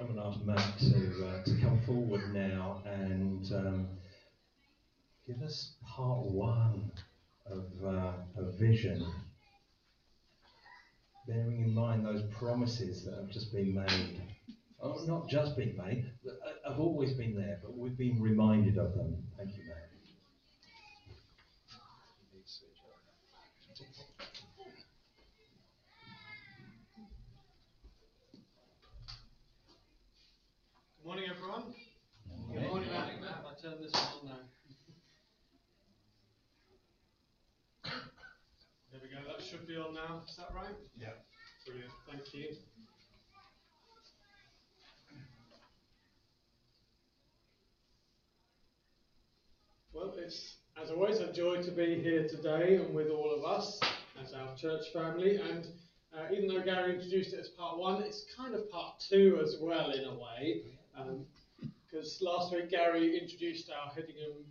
I'm going to ask Matt to, uh, to come forward now and um, give us part one of uh, a vision, bearing in mind those promises that have just been made. Oh, not just been made, uh, have always been there, but we've been reminded of them. Thank you, Matt. Good morning, everyone. Good morning, Matt. I turn this on now. There we go. That should be on now. Is that right? Yeah. Brilliant. Thank you. Well, it's as always a joy to be here today and with all of us as our church family. And uh, even though Gary introduced it as part one, it's kind of part two as well in a way. Because last week Gary introduced our Hedingham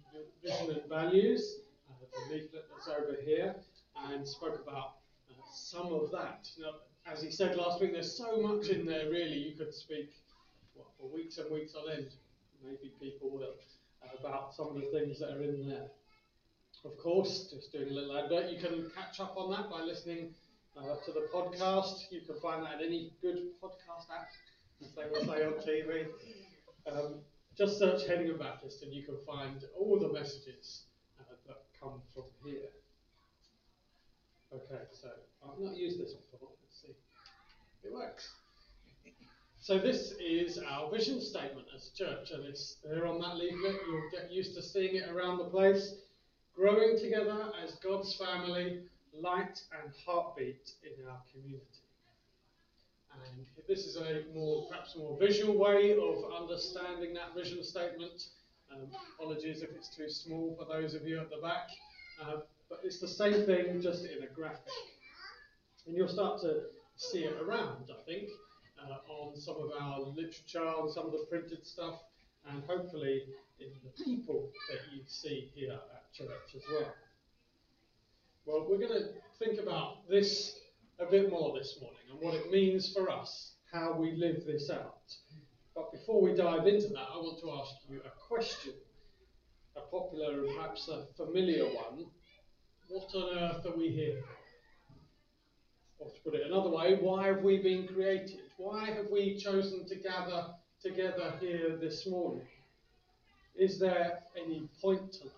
vision and values, uh, the leaflet that's over here, and spoke about uh, some of that. Now, as he said last week, there's so much in there really. You could speak what, for weeks and weeks on end. Maybe people will about some of the things that are in there. Of course, just doing a little advert, you can catch up on that by listening uh, to the podcast. You can find that in any good podcast app, as they will say on TV. Um, just search Hedingham Baptist and you can find all the messages uh, that come from here. Okay, so I've not used this before. Let's see. It works. So this is our vision statement as a church, and it's there on that leaflet. You'll get used to seeing it around the place. Growing together as God's family, light and heartbeat in our community. And this is a more, perhaps more visual way of understanding that vision statement. Um, apologies if it's too small for those of you at the back, uh, but it's the same thing, just in a graphic. And you'll start to see it around, I think uh, on some of our literature, on some of the printed stuff, and hopefully in the people that you see here at church as well. Well, we're going to think about this a bit more this morning and what it means for us, how we live this out. But before we dive into that, I want to ask you a question, a popular and perhaps a familiar one. What on earth are we here for? Or to put it another way, why have we been created? Why have we chosen to gather together here this morning? Is there any point to life?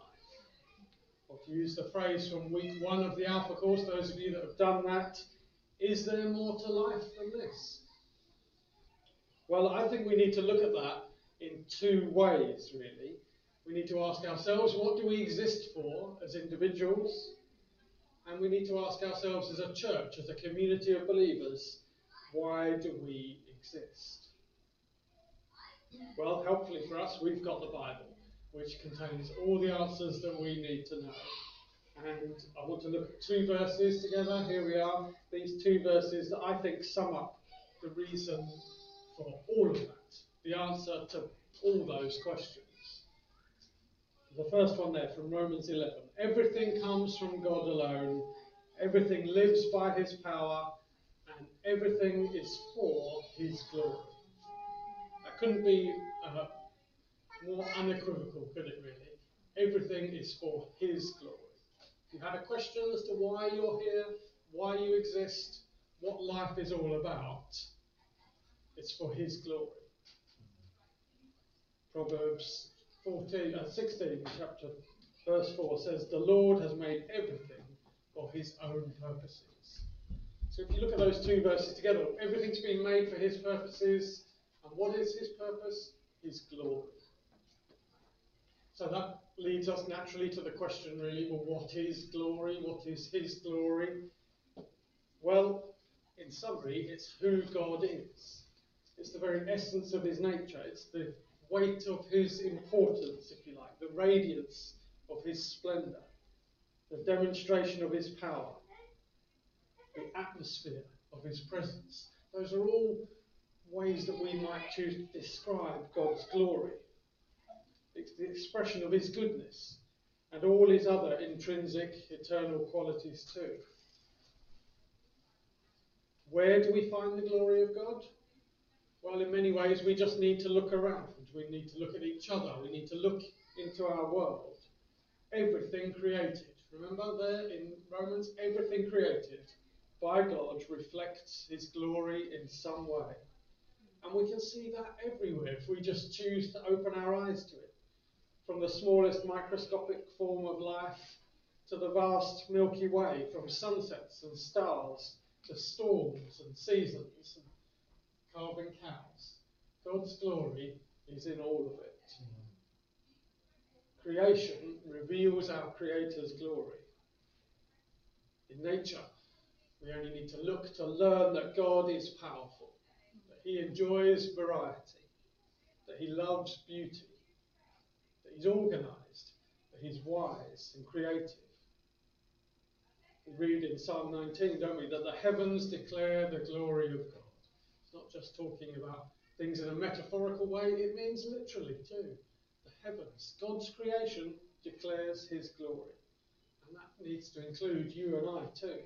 Or to use the phrase from week one of the Alpha course, those of you that have done that, is there more to life than this? Well, I think we need to look at that in two ways, really. We need to ask ourselves, what do we exist for as individuals? And we need to ask ourselves as a church, as a community of believers, why do we exist? Well, helpfully for us, we've got the Bible, which contains all the answers that we need to know. And I want to look at two verses together. Here we are. These two verses that I think sum up the reason for all of that, the answer to all those questions. The first one there from Romans 11. Everything comes from God alone, everything lives by his power, and everything is for his glory. That couldn't be uh, more unequivocal, could it really? Everything is for his glory. You had a question as to why you're here, why you exist, what life is all about, it's for his glory. Proverbs 14, uh, 16, chapter verse 4 says, The Lord has made everything for his own purposes. So if you look at those two verses together, everything's been made for his purposes. And what is his purpose? His glory. So that leads us naturally to the question really, well, what is glory? What is his glory? Well, in summary, it's who God is. It's the very essence of his nature. It's the weight of his importance, if you like, the radiance of his splendor, the demonstration of his power, the atmosphere of his presence. Those are all ways that we might choose to describe God's glory. It's the expression of his goodness and all his other intrinsic eternal qualities too. Where do we find the glory of God? Well, in many ways, we just need to look around. We need to look at each other. We need to look into our world. Everything created. Remember there in Romans, everything created by God reflects His glory in some way. And we can see that everywhere if we just choose to open our eyes to it. From the smallest microscopic form of life to the vast Milky Way, from sunsets and stars to storms and seasons and calving cows. God's glory is in all of it. Creation reveals our Creator's glory. In nature, we only need to look to learn that God is powerful, that He enjoys variety, that He loves beauty, He's organized, He's wise and creative. We read in Psalm 19, don't we, that the heavens declare the glory of God. It's not just talking about things in a metaphorical way, it means literally too. The heavens, God's creation, declares His glory. And that needs to include you and I too.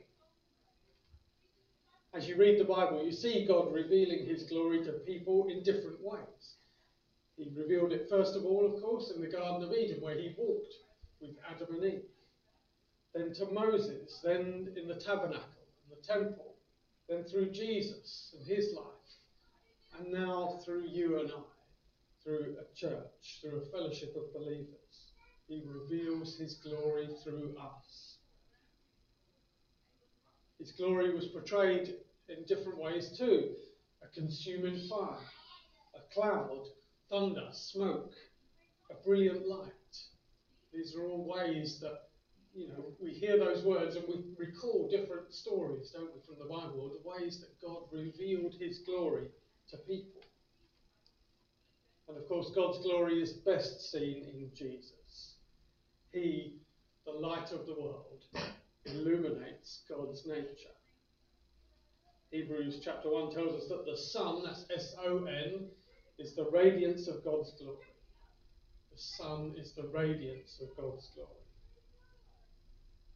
As you read the Bible, you see God revealing His glory to people in different ways. He revealed it first of all, of course, in the Garden of Eden, where He walked with Adam and Eve. Then to Moses, then in the tabernacle and the temple, then through Jesus and His life and now through you and I, through a church, through a fellowship of believers, He reveals His glory through us. His glory was portrayed in different ways too a consuming fire, a cloud, thunder, smoke, a brilliant light. These are all ways that you know, we hear those words and we recall different stories, don't we, from the Bible, the ways that God revealed his glory to people. And of course, God's glory is best seen in Jesus. He, the light of the world, illuminates God's nature. Hebrews chapter 1 tells us that the Son, that's S O N, is the radiance of God's glory. The sun is the radiance of God's glory.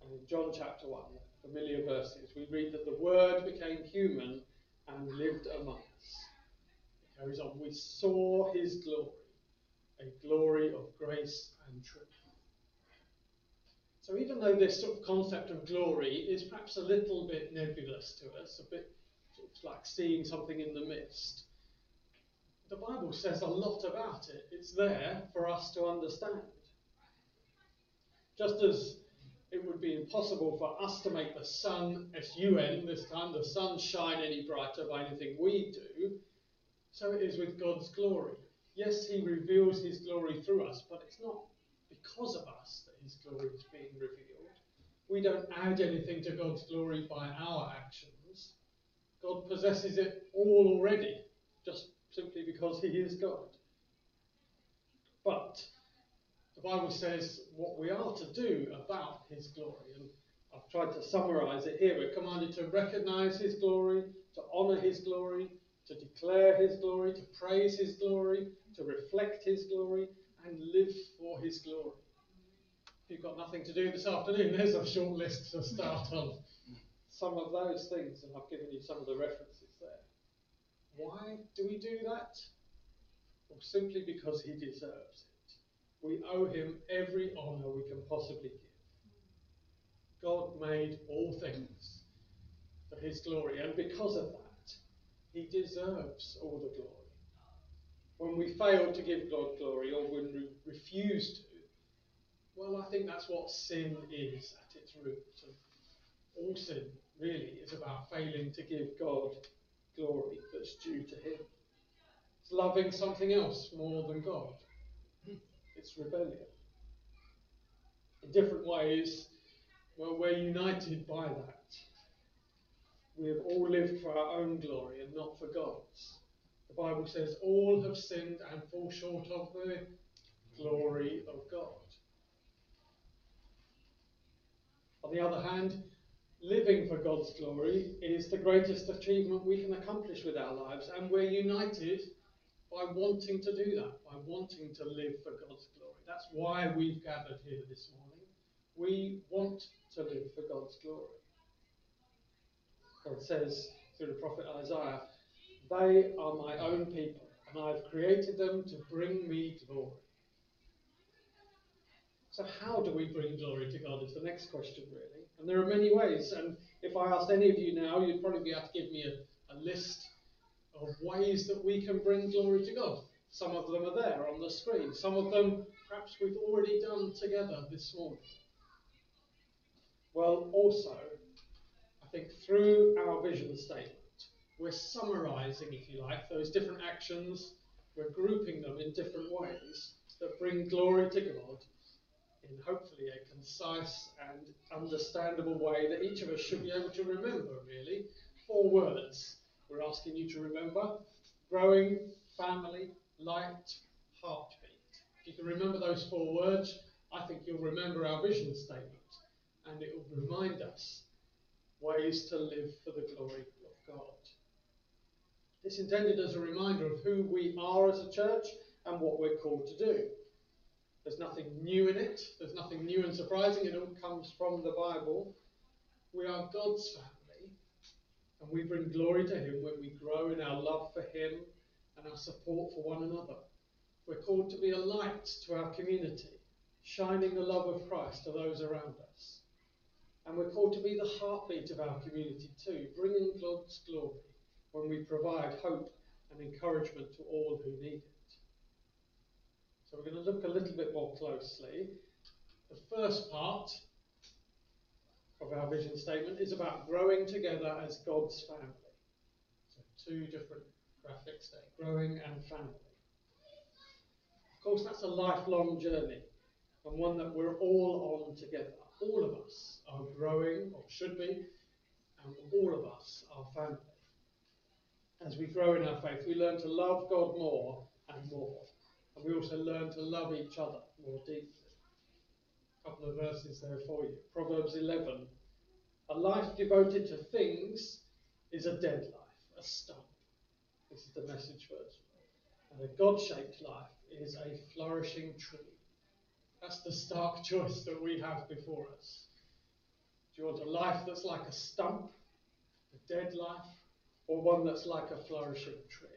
And in John chapter 1, familiar verses, we read that the Word became human and lived among us It carries on, we saw his glory, a glory of grace and truth. So even though this sort of concept of glory is perhaps a little bit nebulous to us, a bit sort of like seeing something in the mist, the Bible says a lot about it. It's there for us to understand. Just as it would be impossible for us to make the sun, S-U-N this time, the sun shine any brighter by anything we do, so it is with God's glory. Yes, He reveals His glory through us, but it's not because of us that His glory is being revealed. We don't add anything to God's glory by our actions. God possesses it all already, just simply because He is God. But the Bible says what we are to do about His glory. And I've tried to summarize it here. We're commanded to recognize His glory, to honor His glory, to declare his glory, to praise his glory, to reflect his glory, and live for his glory. If you've got nothing to do this afternoon, there's a short list to start on some of those things, and I've given you some of the references. Why do we do that? Well, simply because he deserves it. We owe him every honour we can possibly give. God made all things for his glory, and because of that, he deserves all the glory. When we fail to give God glory or when we refuse to, well, I think that's what sin is at its root. All sin really is about failing to give God glory that's due to Him. It's loving something else more than God. It's rebellion. In different ways, well, we're united by that we have all lived for our own glory and not for God's. The Bible says all have sinned and fall short of the glory of God. On the other hand, living for God's glory is the greatest achievement we can accomplish with our lives, and we're united by wanting to do that, by wanting to live for God's glory. That's why we've gathered here this morning. We want to live for God's glory. God says through the prophet Isaiah, They are my own people, and I have created them to bring me glory. So, how do we bring glory to God? Is the next question, really. And there are many ways. And if I asked any of you now, you'd probably be able to give me a, a list of ways that we can bring glory to God. Some of them are there on the screen. Some of them perhaps we've already done together this morning. Well, also, I think through our vision statement, we're summarizing, if you like, those different actions, we're grouping them in different ways that bring glory to God in hopefully a concise and understandable way that each of us should be able to remember, really. Four words we're asking you to remember growing, family, light, heartbeat. If you can remember those four words, I think you'll remember our vision statement and it will remind us ways to live for the glory of God. It's intended as a reminder of who we are as a church and what we're called to do. There's nothing new in it, there's nothing new and surprising. It all comes from the Bible. We are God's family, and we bring glory to Him when we grow in our love for Him and our support for one another. We're called to be a light to our community, shining the love of Christ to those around us. And we're called to be the heartbeat of our community too, bringing God's glory when we provide hope and encouragement to all who need it. So we're going to look a little bit more closely. The first part of our vision statement is about growing together as God's family. So two different graphics there, growing and family. Of course, that's a lifelong journey and one that we're all on together. All of us are growing, or should be, and all of us are family. As we grow in our faith, we learn to love God more and more. And we also learn to love each other more deeply. A couple of verses there for you. Proverbs 11. A life devoted to things is a dead life, a stump. This is the message version. And a God shaped life is a flourishing tree. That's the stark choice that we have before us. Do you want a life that's like a stump, a dead life, or one that's like a flourishing tree?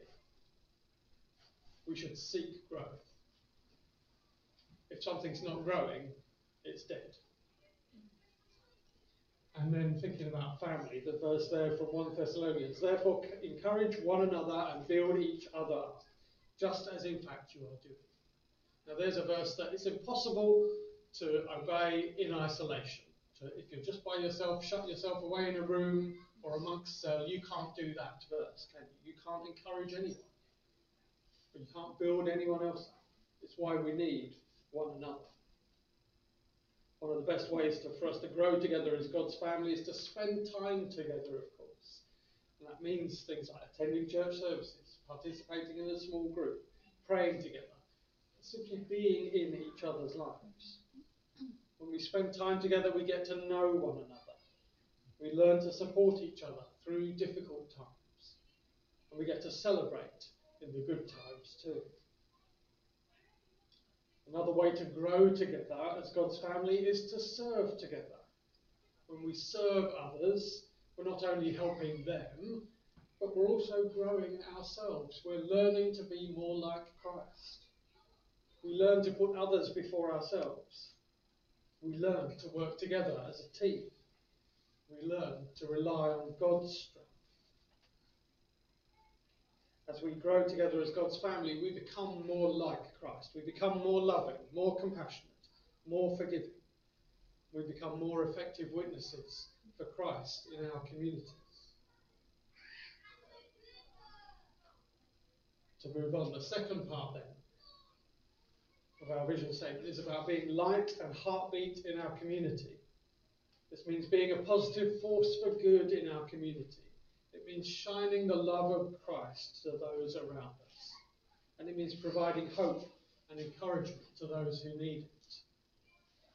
We should seek growth. If something's not growing, it's dead. And then thinking about family, the verse there from 1 Thessalonians, therefore encourage one another and build each other up, just as in fact you are doing. Now there's a verse that it's impossible to obey in isolation. So if you're just by yourself, shut yourself away in a room or amongst cell, you can't do that verse, can you? You can't encourage anyone. You can't build anyone else. It's why we need one another. One of the best ways to, for us to grow together as God's family is to spend time together, of course. And that means things like attending church services, participating in a small group, praying together, simply being in each other's lives. When we spend time together, we get to know one another. We learn to support each other through difficult times. And we get to celebrate in the good times too. Another way to grow together as God's family is to serve together. When we serve others, we're not only helping them, but we're also growing ourselves. We're learning to be more like Christ. We learn to put others before ourselves. We learn to work together as a team. We learn to rely on God's strength as we grow together as God's family, we become more like Christ. We become more loving, more compassionate, more forgiving. We become more effective witnesses for Christ in our communities. To move on, the second part then of our vision statement is about being light and heartbeat in our community. This means being a positive force for good in our community. Means shining the love of Christ to those around us. And it means providing hope and encouragement to those who need it.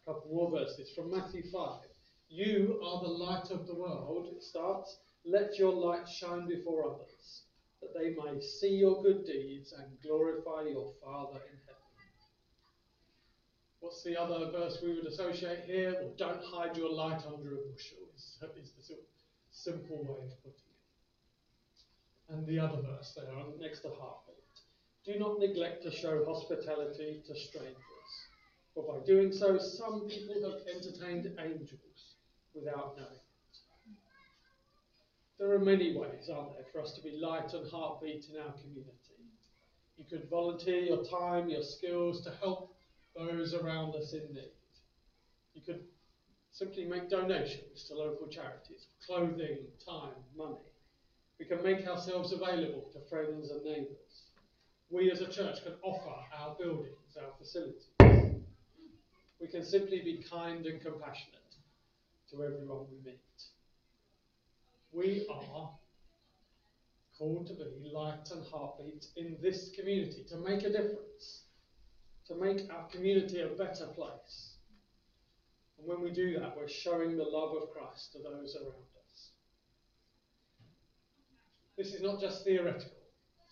A couple more verses from Matthew 5. You are the light of the world, it starts. Let your light shine before others, that they may see your good deeds and glorify your Father in heaven. What's the other verse we would associate here? Well, don't hide your light under a bushel, is, is the simple way of putting it. And the other verse there next to heartbeat. Do not neglect to show hospitality to strangers, for by doing so, some people have entertained angels without knowing it. There are many ways, aren't there, for us to be light and heartbeat in our community. You could volunteer your time, your skills to help those around us in need. You could simply make donations to local charities, clothing, time, money. We can make ourselves available to friends and neighbours. We as a church can offer our buildings, our facilities. We can simply be kind and compassionate to everyone we meet. We are called to be light and heartbeat in this community, to make a difference, to make our community a better place. And when we do that, we're showing the love of Christ to those around us. This is not just theoretical.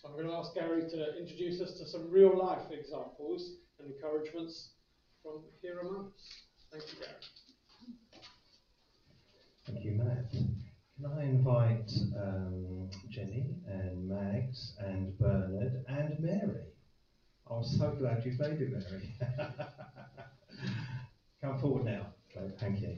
So I'm going to ask Gary to introduce us to some real life examples and encouragements from here among us. Thank you, Gary. Thank you, Matt. Can I invite um, Jenny and Mags and Bernard and Mary? I'm so glad you made it, Mary. Come forward now. Thank you.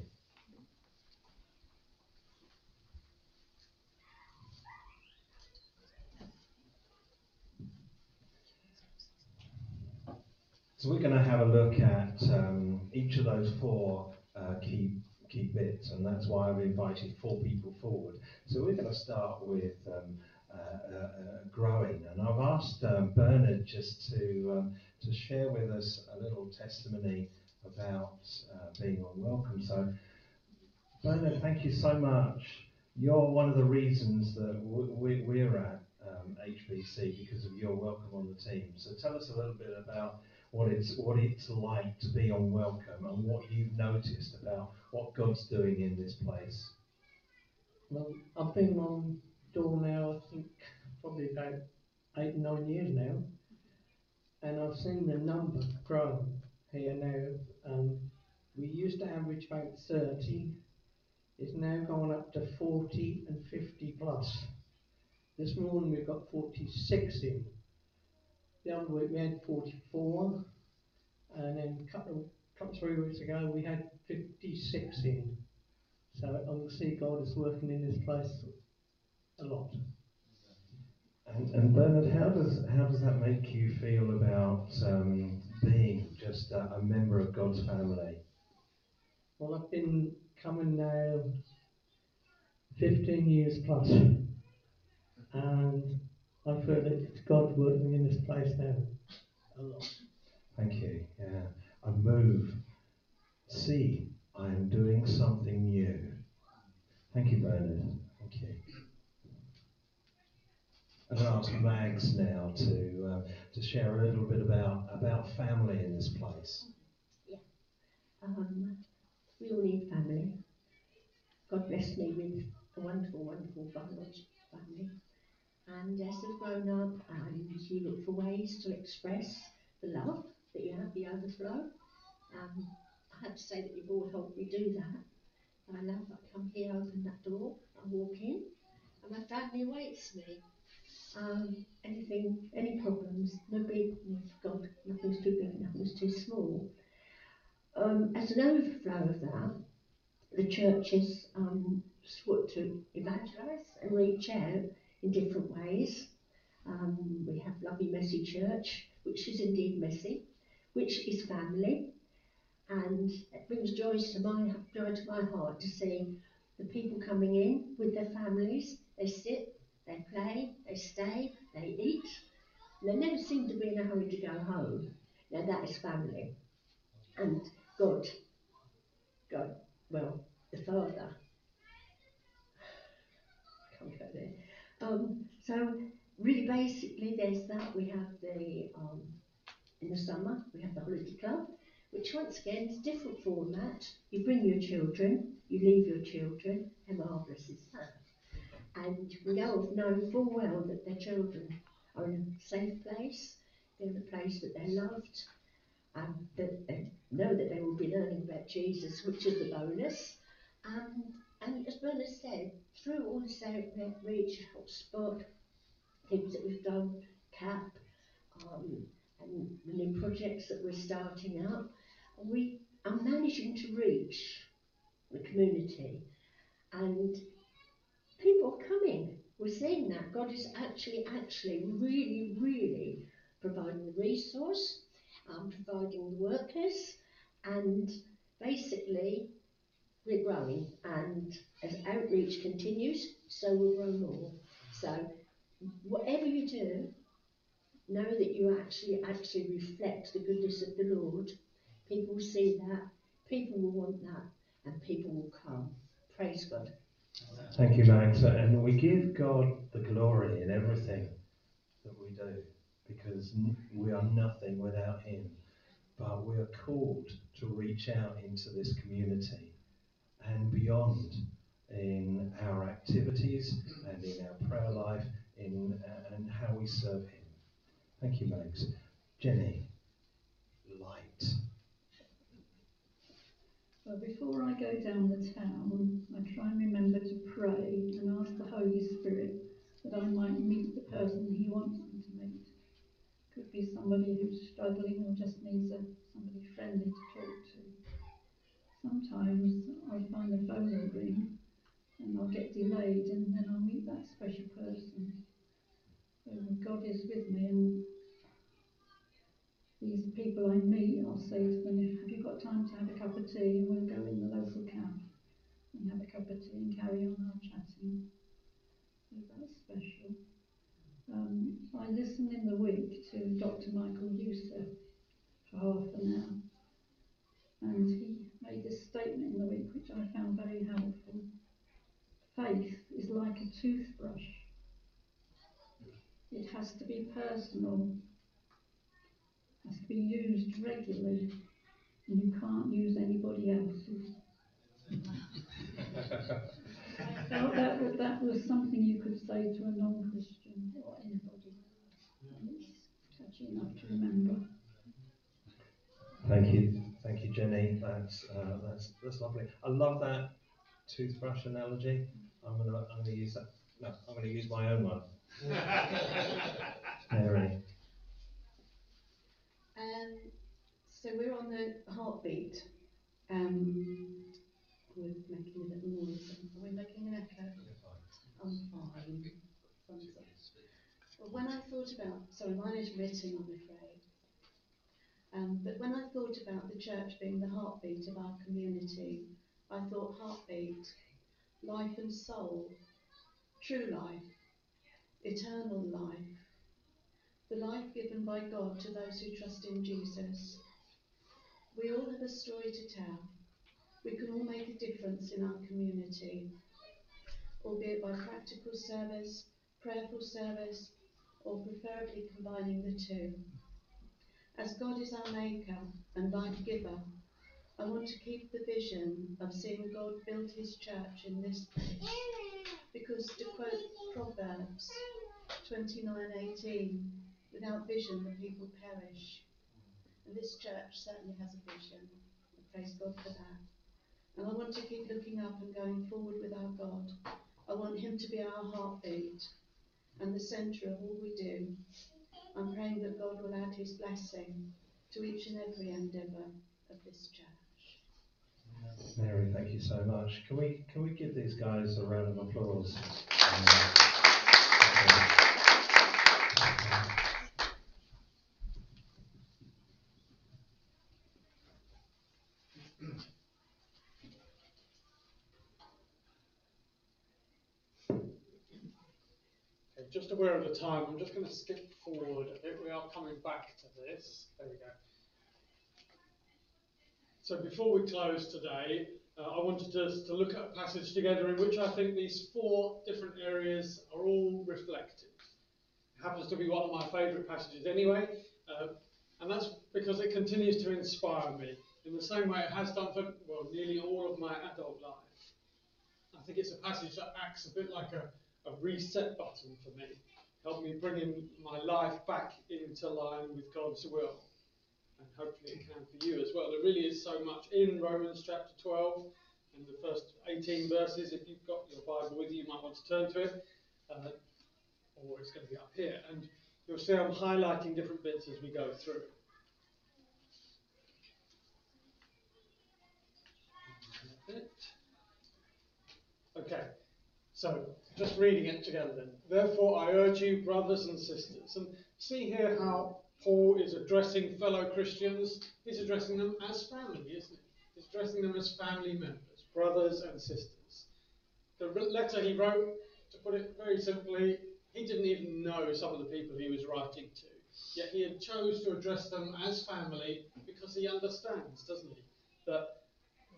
So we're going to have a look at um, each of those four uh, key key bits, and that's why I've invited four people forward. So we're going to start with um, uh, uh, uh, growing, and I've asked um, Bernard just to um, to share with us a little testimony about uh, being unwelcome. So, Bernard, thank you so much. You're one of the reasons that we, we're at um, HBC because of your welcome on the team. So, tell us a little bit about what it's what it's like to be on welcome and what you've noticed about what God's doing in this place. Well, I've been on door now, I think probably about eight nine years now, and I've seen the number grow here now. Um, we used to average about 30, it's now gone up to 40 and 50 plus. This morning we've got 46 in. The other week we had 44, and then a couple of, couple three weeks ago we had 56 in. So I can see God is working in this place a lot. And, and Bernard, how does how does that make you feel about um, being just a, a, member of God's family? Well, I've been coming now 15 years plus, and I feel that it's God working in this place now a lot. Thank you. Yeah, I move. See, I am doing something new. Thank you, Bernard. Thank you. I'm going to ask Mags now to uh, to share a little bit about about family in this place. Yeah, um, we all need family. God blessed me with a wonderful, wonderful biological family. And as I've grown up, um, you look for ways to express the love that you have, the overflow. Um, I have to say that you've all helped me do that. I love, I come here, open that door, I walk in, and my family awaits me. Um, anything, any problems, no big, no, God, nothing's too big, nothing's too small. Um, as an overflow of that, the churches um, sought to evangelise and reach out in different ways. Um, we have lovely messy church, which is indeed messy, which is family, and it brings joy to my joy to my heart to see the people coming in with their families. They sit, they play, they stay, they eat. They never seem to be in a hurry to go home. Now that is family, and God, God, well, the Father. I can't go there. Um, so really basically there's that. We have the, um, in the summer, we have the holiday club, which once again is different format. You bring your children, you leave your children, how marvellous is that? And we all know full well that their children are in a safe place, they're in a place that they're loved, and that they know that they will be learning about Jesus, which is the bonus. Um, and as Bernard said, through all this outreach, Spot, things that we've done, CAP, um, and the new projects that we're starting up. We are managing to reach the community and people are coming. We're seeing that. God is actually, actually, really, really providing the resource, um, providing the workers, and basically we're growing. And as outreach continues, so will grow more. So whatever you do, know that you actually actually reflect the goodness of the Lord. People will see that, people will want that, and people will come. Praise God. Thank you, Mags. And we give God the glory in everything that we do because we are nothing without Him. But we are called to reach out into this community and beyond in our activities and in our prayer life in, uh, and how we serve Him. Thank you, Mags. Jenny, light. Well, before I go down the town, I try and remember to pray and ask the Holy Spirit that I might meet the person He wants me to meet. Could be somebody who's struggling or just needs a, somebody friendly to talk. Sometimes I find the phone will ring and I'll get delayed and then I'll meet that special person. So God is with me and these people I meet, I'll say to them, have you got time to have a cup of tea? And we'll go in the local cafe and have a cup of tea and carry on our chatting. So that's special. Um, I listen in the week to Dr. Michael Youssef for half an hour. And he made this statement in the week which I found very helpful. Faith is like a toothbrush. It has to be personal has to be used regularly, and you can't use anybody else's. I felt that was, that was something you could say to a non-Christian or anybody. And it's enough to remember. Thank you, thank you, Jenny. That's uh, that's that's lovely. I love that toothbrush analogy. I'm gonna I'm gonna use that. No, I'm gonna use my own one. Mary. Um, so we're on the heartbeat. Um, we're making a little noise. Are we making an echo? I'm fine. Well, when I thought about, sorry, mine is written, I'm afraid. Um, but when I thought about the church being the heartbeat of our community, I thought heartbeat, life and soul, true life, eternal life, the life given by God to those who trust in Jesus. We all have a story to tell. We can all make a difference in our community, albeit by practical service, prayerful service, or preferably combining the two. As God is our maker and life giver, I want to keep the vision of seeing God build his church in this place. Because to quote Proverbs 29:18, Without vision, the people perish. And this church certainly has a vision. Praise God for that. And I want to keep looking up and going forward with our God. I want Him to be our heartbeat and the centre of all we do. I'm praying that God will add His blessing to each and every endeavour of this church. Mary, thank you so much. Can we can we give these guys a round of applause? Just aware of the time, I'm just going to skip forward a bit. We are coming back to this. There we go. So before we close today, uh, I wanted us to look at a passage together in which I think these four different areas are all reflected. It happens to be one of my favourite passages anyway, uh, and that's because it continues to inspire me in the same way it has done for well nearly all of my adult life. I think it's a passage that acts a bit like a a reset button for me. Help me bring my life back into line with God's will. And hopefully it can for you as well. There really is so much in Romans chapter 12 and the first 18 verses. If you've got your Bible with you, you might want to turn to it. Uh, or it's going to be up here. And you'll see I'm highlighting different bits as we go through. Okay, so just reading it together then. Therefore, I urge you, brothers and sisters, and see here how Paul is addressing fellow Christians. He's addressing them as family, isn't he? He's addressing them as family members, brothers and sisters. The letter he wrote, to put it very simply, he didn't even know some of the people he was writing to. Yet he had chose to address them as family because he understands, doesn't he, that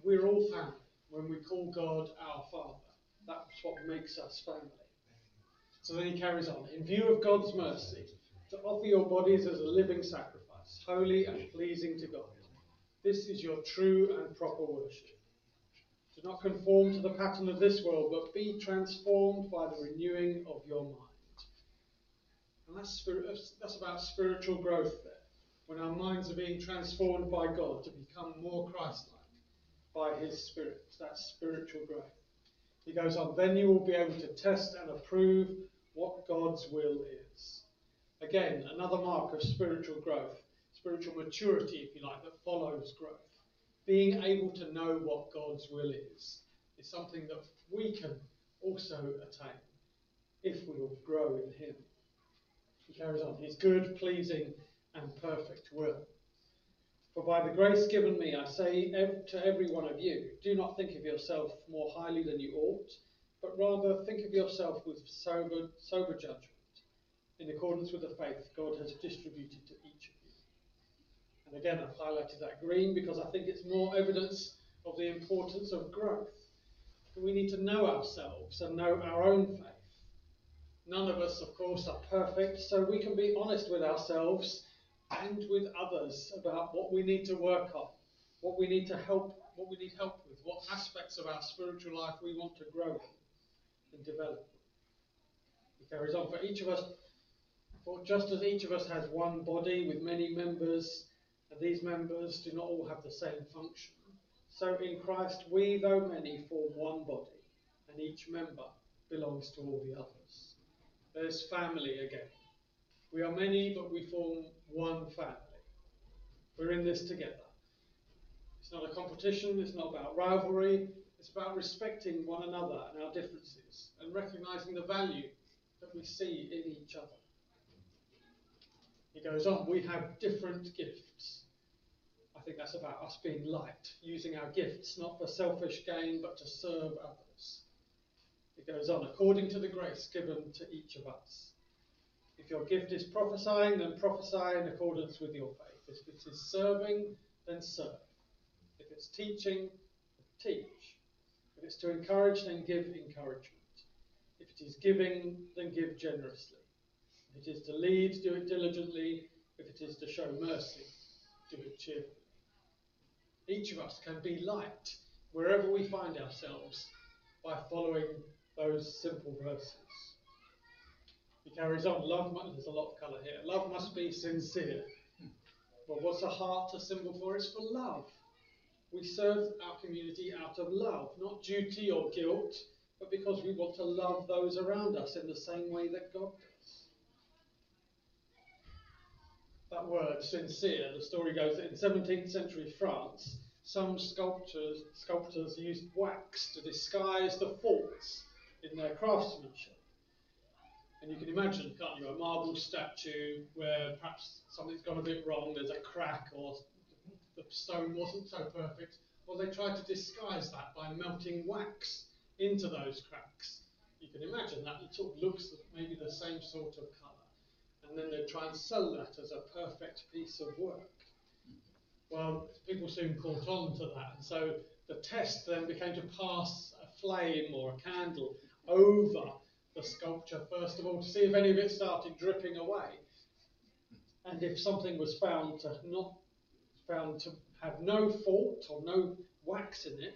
we're all family when we call God our Father. That's what makes us family. So then he carries on. In view of God's mercy, to offer your bodies as a living sacrifice, holy and pleasing to God. This is your true and proper worship. Do not conform to the pattern of this world, but be transformed by the renewing of your mind. And that's, that's about spiritual growth there. When our minds are being transformed by God to become more Christ like by His Spirit. That's spiritual growth. He goes on, then you will be able to test and approve what God's will is. Again, another mark of spiritual growth, spiritual maturity, if you like, that follows growth. Being able to know what God's will is is something that we can also attain if we will grow in Him. He carries on, His good, pleasing, and perfect will. For by the grace given me, I say to every one of you, do not think of yourself more highly than you ought, but rather think of yourself with sober, sober judgment, in accordance with the faith God has distributed to each of you. And again, I've highlighted that green because I think it's more evidence of the importance of growth. We need to know ourselves and know our own faith. None of us, of course, are perfect, so we can be honest with ourselves and with others about what we need to work on, what we need to help, what we need help with, what aspects of our spiritual life we want to grow and develop. He carries on. For each of us, for just as each of us has one body with many members, and these members do not all have the same function, so in Christ we, though many, form one body, and each member belongs to all the others. There's family again. We are many, but we form one family. We're in this together. It's not a competition, it's not about rivalry, it's about respecting one another and our differences and recognizing the value that we see in each other. He goes on, we have different gifts. I think that's about us being light, using our gifts not for selfish gain but to serve others. It goes on, according to the grace given to each of us. If your gift is prophesying, then prophesy in accordance with your faith. If it is serving, then serve. If it's teaching, teach. If it's to encourage, then give encouragement. If it is giving, then give generously. If it is to lead, do it diligently. If it is to show mercy, do it cheerfully. Each of us can be light wherever we find ourselves by following those simple verses. He carries on. Love, there's a lot of colour here. Love must be sincere. Well, what's a heart a symbol for? It's for love. We serve our community out of love, not duty or guilt, but because we want to love those around us in the same way that God does. That word, sincere, the story goes that in 17th century France, some sculptors, sculptors used wax to disguise the faults in their craftsmanship. And you can imagine, can't you, a marble statue where perhaps something's gone a bit wrong, there's a crack, or the stone wasn't so perfect. Well, they tried to disguise that by melting wax into those cracks. You can imagine that it sort of looks maybe the same sort of colour. And then they try and sell that as a perfect piece of work. Well, people soon caught on to that. And so the test then became to pass a flame or a candle over the sculpture first of all to see if any of it started dripping away. And if something was found to not found to have no fault or no wax in it,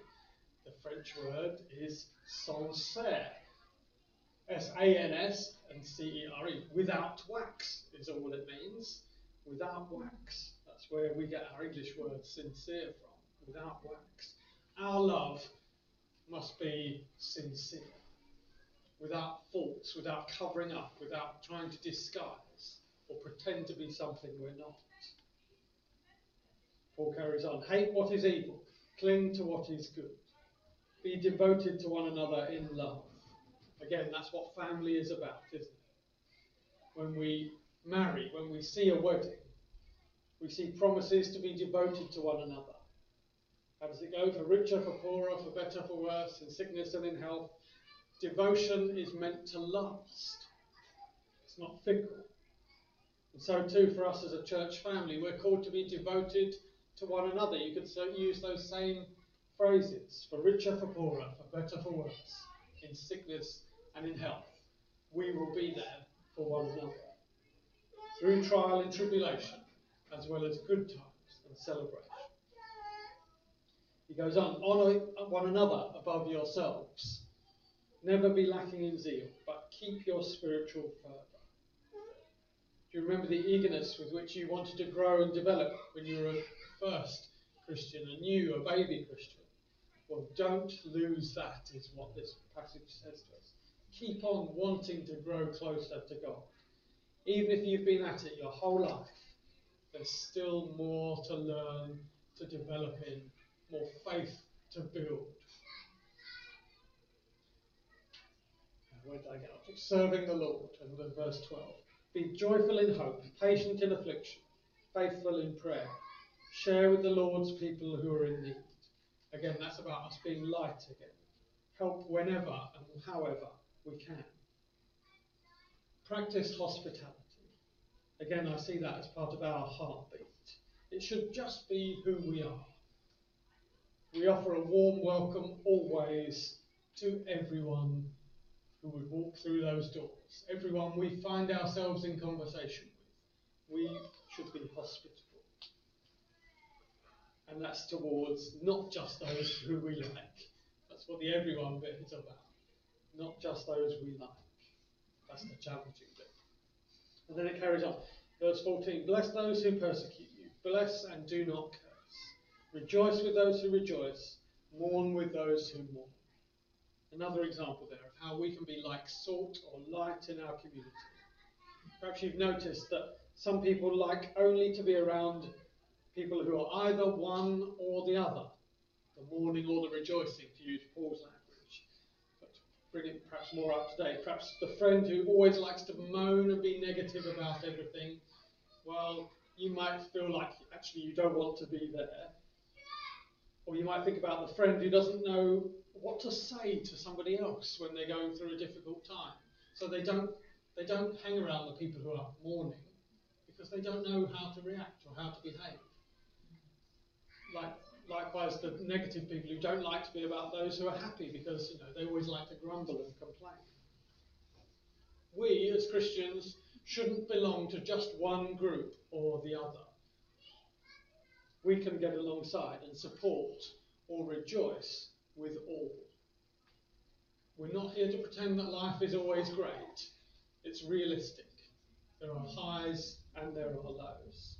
the French word is sincere. S A N S and C E R E. Without wax is all it means. Without wax. That's where we get our English word sincere from. Without wax. Our love must be sincere. Without faults, without covering up, without trying to disguise or pretend to be something we're not. Paul carries on hate what is evil, cling to what is good, be devoted to one another in love. Again, that's what family is about, isn't it? When we marry, when we see a wedding, we see promises to be devoted to one another. How does it go? For richer, for poorer, for better, for worse, in sickness and in health. Devotion is meant to last. It's not fickle. And so too for us as a church family, we're called to be devoted to one another. You could use those same phrases for richer, for poorer, for better, for worse, in sickness and in health. We will be there for one another. Through trial and tribulation, as well as good times and celebration. He goes on, honour one another above yourselves. Never be lacking in zeal, but keep your spiritual fervour. Do you remember the eagerness with which you wanted to grow and develop when you were a first Christian, a new, a baby Christian? Well, don't lose that, is what this passage says to us. Keep on wanting to grow closer to God. Even if you've been at it your whole life, there's still more to learn, to develop in, more faith to build. I get up Serving the Lord, and then verse 12. Be joyful in hope, patient in affliction, faithful in prayer. Share with the Lord's people who are in need. Again, that's about us being light again. Help whenever and however we can. Practice hospitality. Again, I see that as part of our heartbeat. It should just be who we are. We offer a warm welcome always to everyone who would walk through those doors, everyone we find ourselves in conversation with. We should be hospitable. And that's towards not just those who we like. That's what the everyone bit is about. Not just those we like. That's the challenging bit. And then it carries on. Verse 14 Bless those who persecute you, bless and do not curse. Rejoice with those who rejoice, mourn with those who mourn. Another example there of how we can be like salt or light in our community. Perhaps you've noticed that some people like only to be around people who are either one or the other, the mourning or the rejoicing, to use Paul's language. But bring it perhaps more up to date, perhaps the friend who always likes to moan and be negative about everything, well, you might feel like actually you don't want to be there. Or you might think about the friend who doesn't know what to say to somebody else when they're going through a difficult time. So they don't they don't hang around the people who are mourning because they don't know how to react or how to behave. Like likewise the negative people who don't like to be about those who are happy because you know they always like to grumble and complain. We as Christians shouldn't belong to just one group or the other we can get alongside and support or rejoice with all. We're not here to pretend that life is always great. It's realistic. There are highs and there are lows.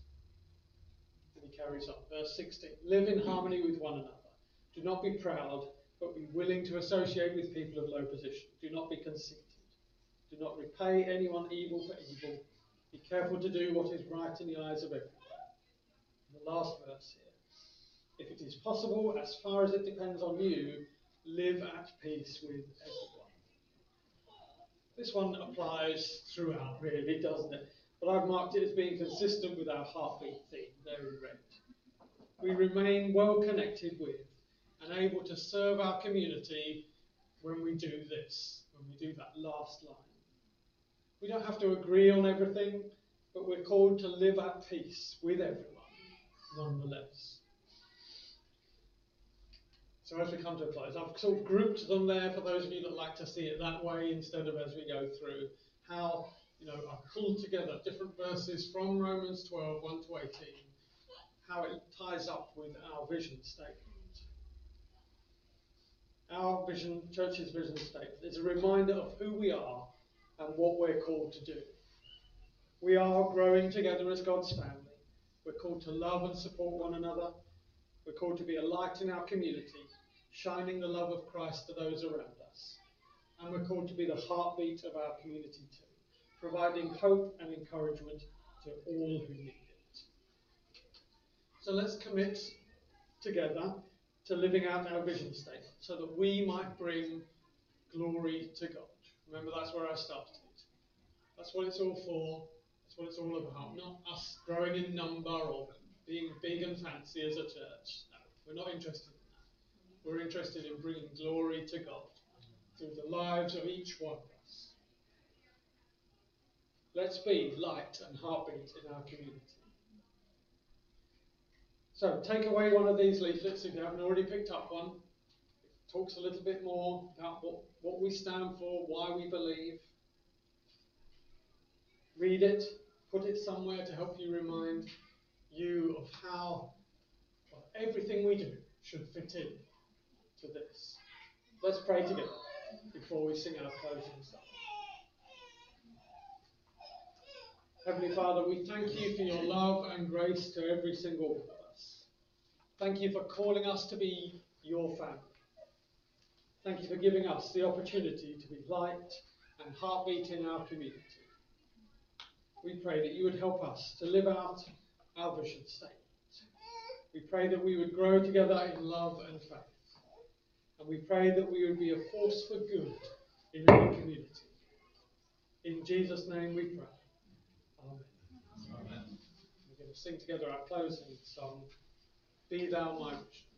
And he carries on. Verse 16 Live in harmony with one another. Do not be proud, but be willing to associate with people of low position. Do not be conceited. Do not repay anyone evil for evil. Be careful to do what is right in the eyes of everyone the last verse. If it is possible, as far as it depends on you, live at peace with everyone. This one applies throughout, really, doesn't it? But I've marked it as being consistent with our heartbeat theme there in red. We remain well connected with and able to serve our community when we do this, when we do that last line. We don't have to agree on everything, but we're called to live at peace with everyone nonetheless. So as we come to a close, I've sort of grouped them there for those of you that like to see it that way instead of as we go through how, you know, I've pulled together different verses from Romans 12, 1 to 18, how it ties up with our vision statement. Our vision, church's vision statement, is a reminder of who we are and what we're called to do. We are growing together as God's family we're called to love and support one another. We're called to be a light in our community, shining the love of Christ to those around us. and we're called to be the heartbeat of our community too, providing hope and encouragement to all who need it. So let's commit together to living out our vision statement so that we might bring glory to God. Remember, that's where I started. That's what it's all for. That's what it's all about. Not us growing in number or being big and fancy as a church. No, we're not interested. We're interested in bringing glory to God through the lives of each one of us. Let's be light and heartbeat in our community. So take away one of these leaflets if you haven't already picked up one. It talks a little bit more about what, what we stand for, why we believe. Read it, put it somewhere to help you remind you of how well, everything we do should fit in to this. Let's pray together before we sing our closing song. Heavenly Father, we thank you for your love and grace to every single one of us. Thank you for calling us to be your family. Thank you for giving us the opportunity to be light and heartbeat in our community. We pray that you would help us to live out our vision statement. We pray that we would grow together in love and faith. And we pray that we would be a force for good in our community. In Jesus' name we pray. Amen. Amen. We're going to sing together our closing song, Be Thou My Vision.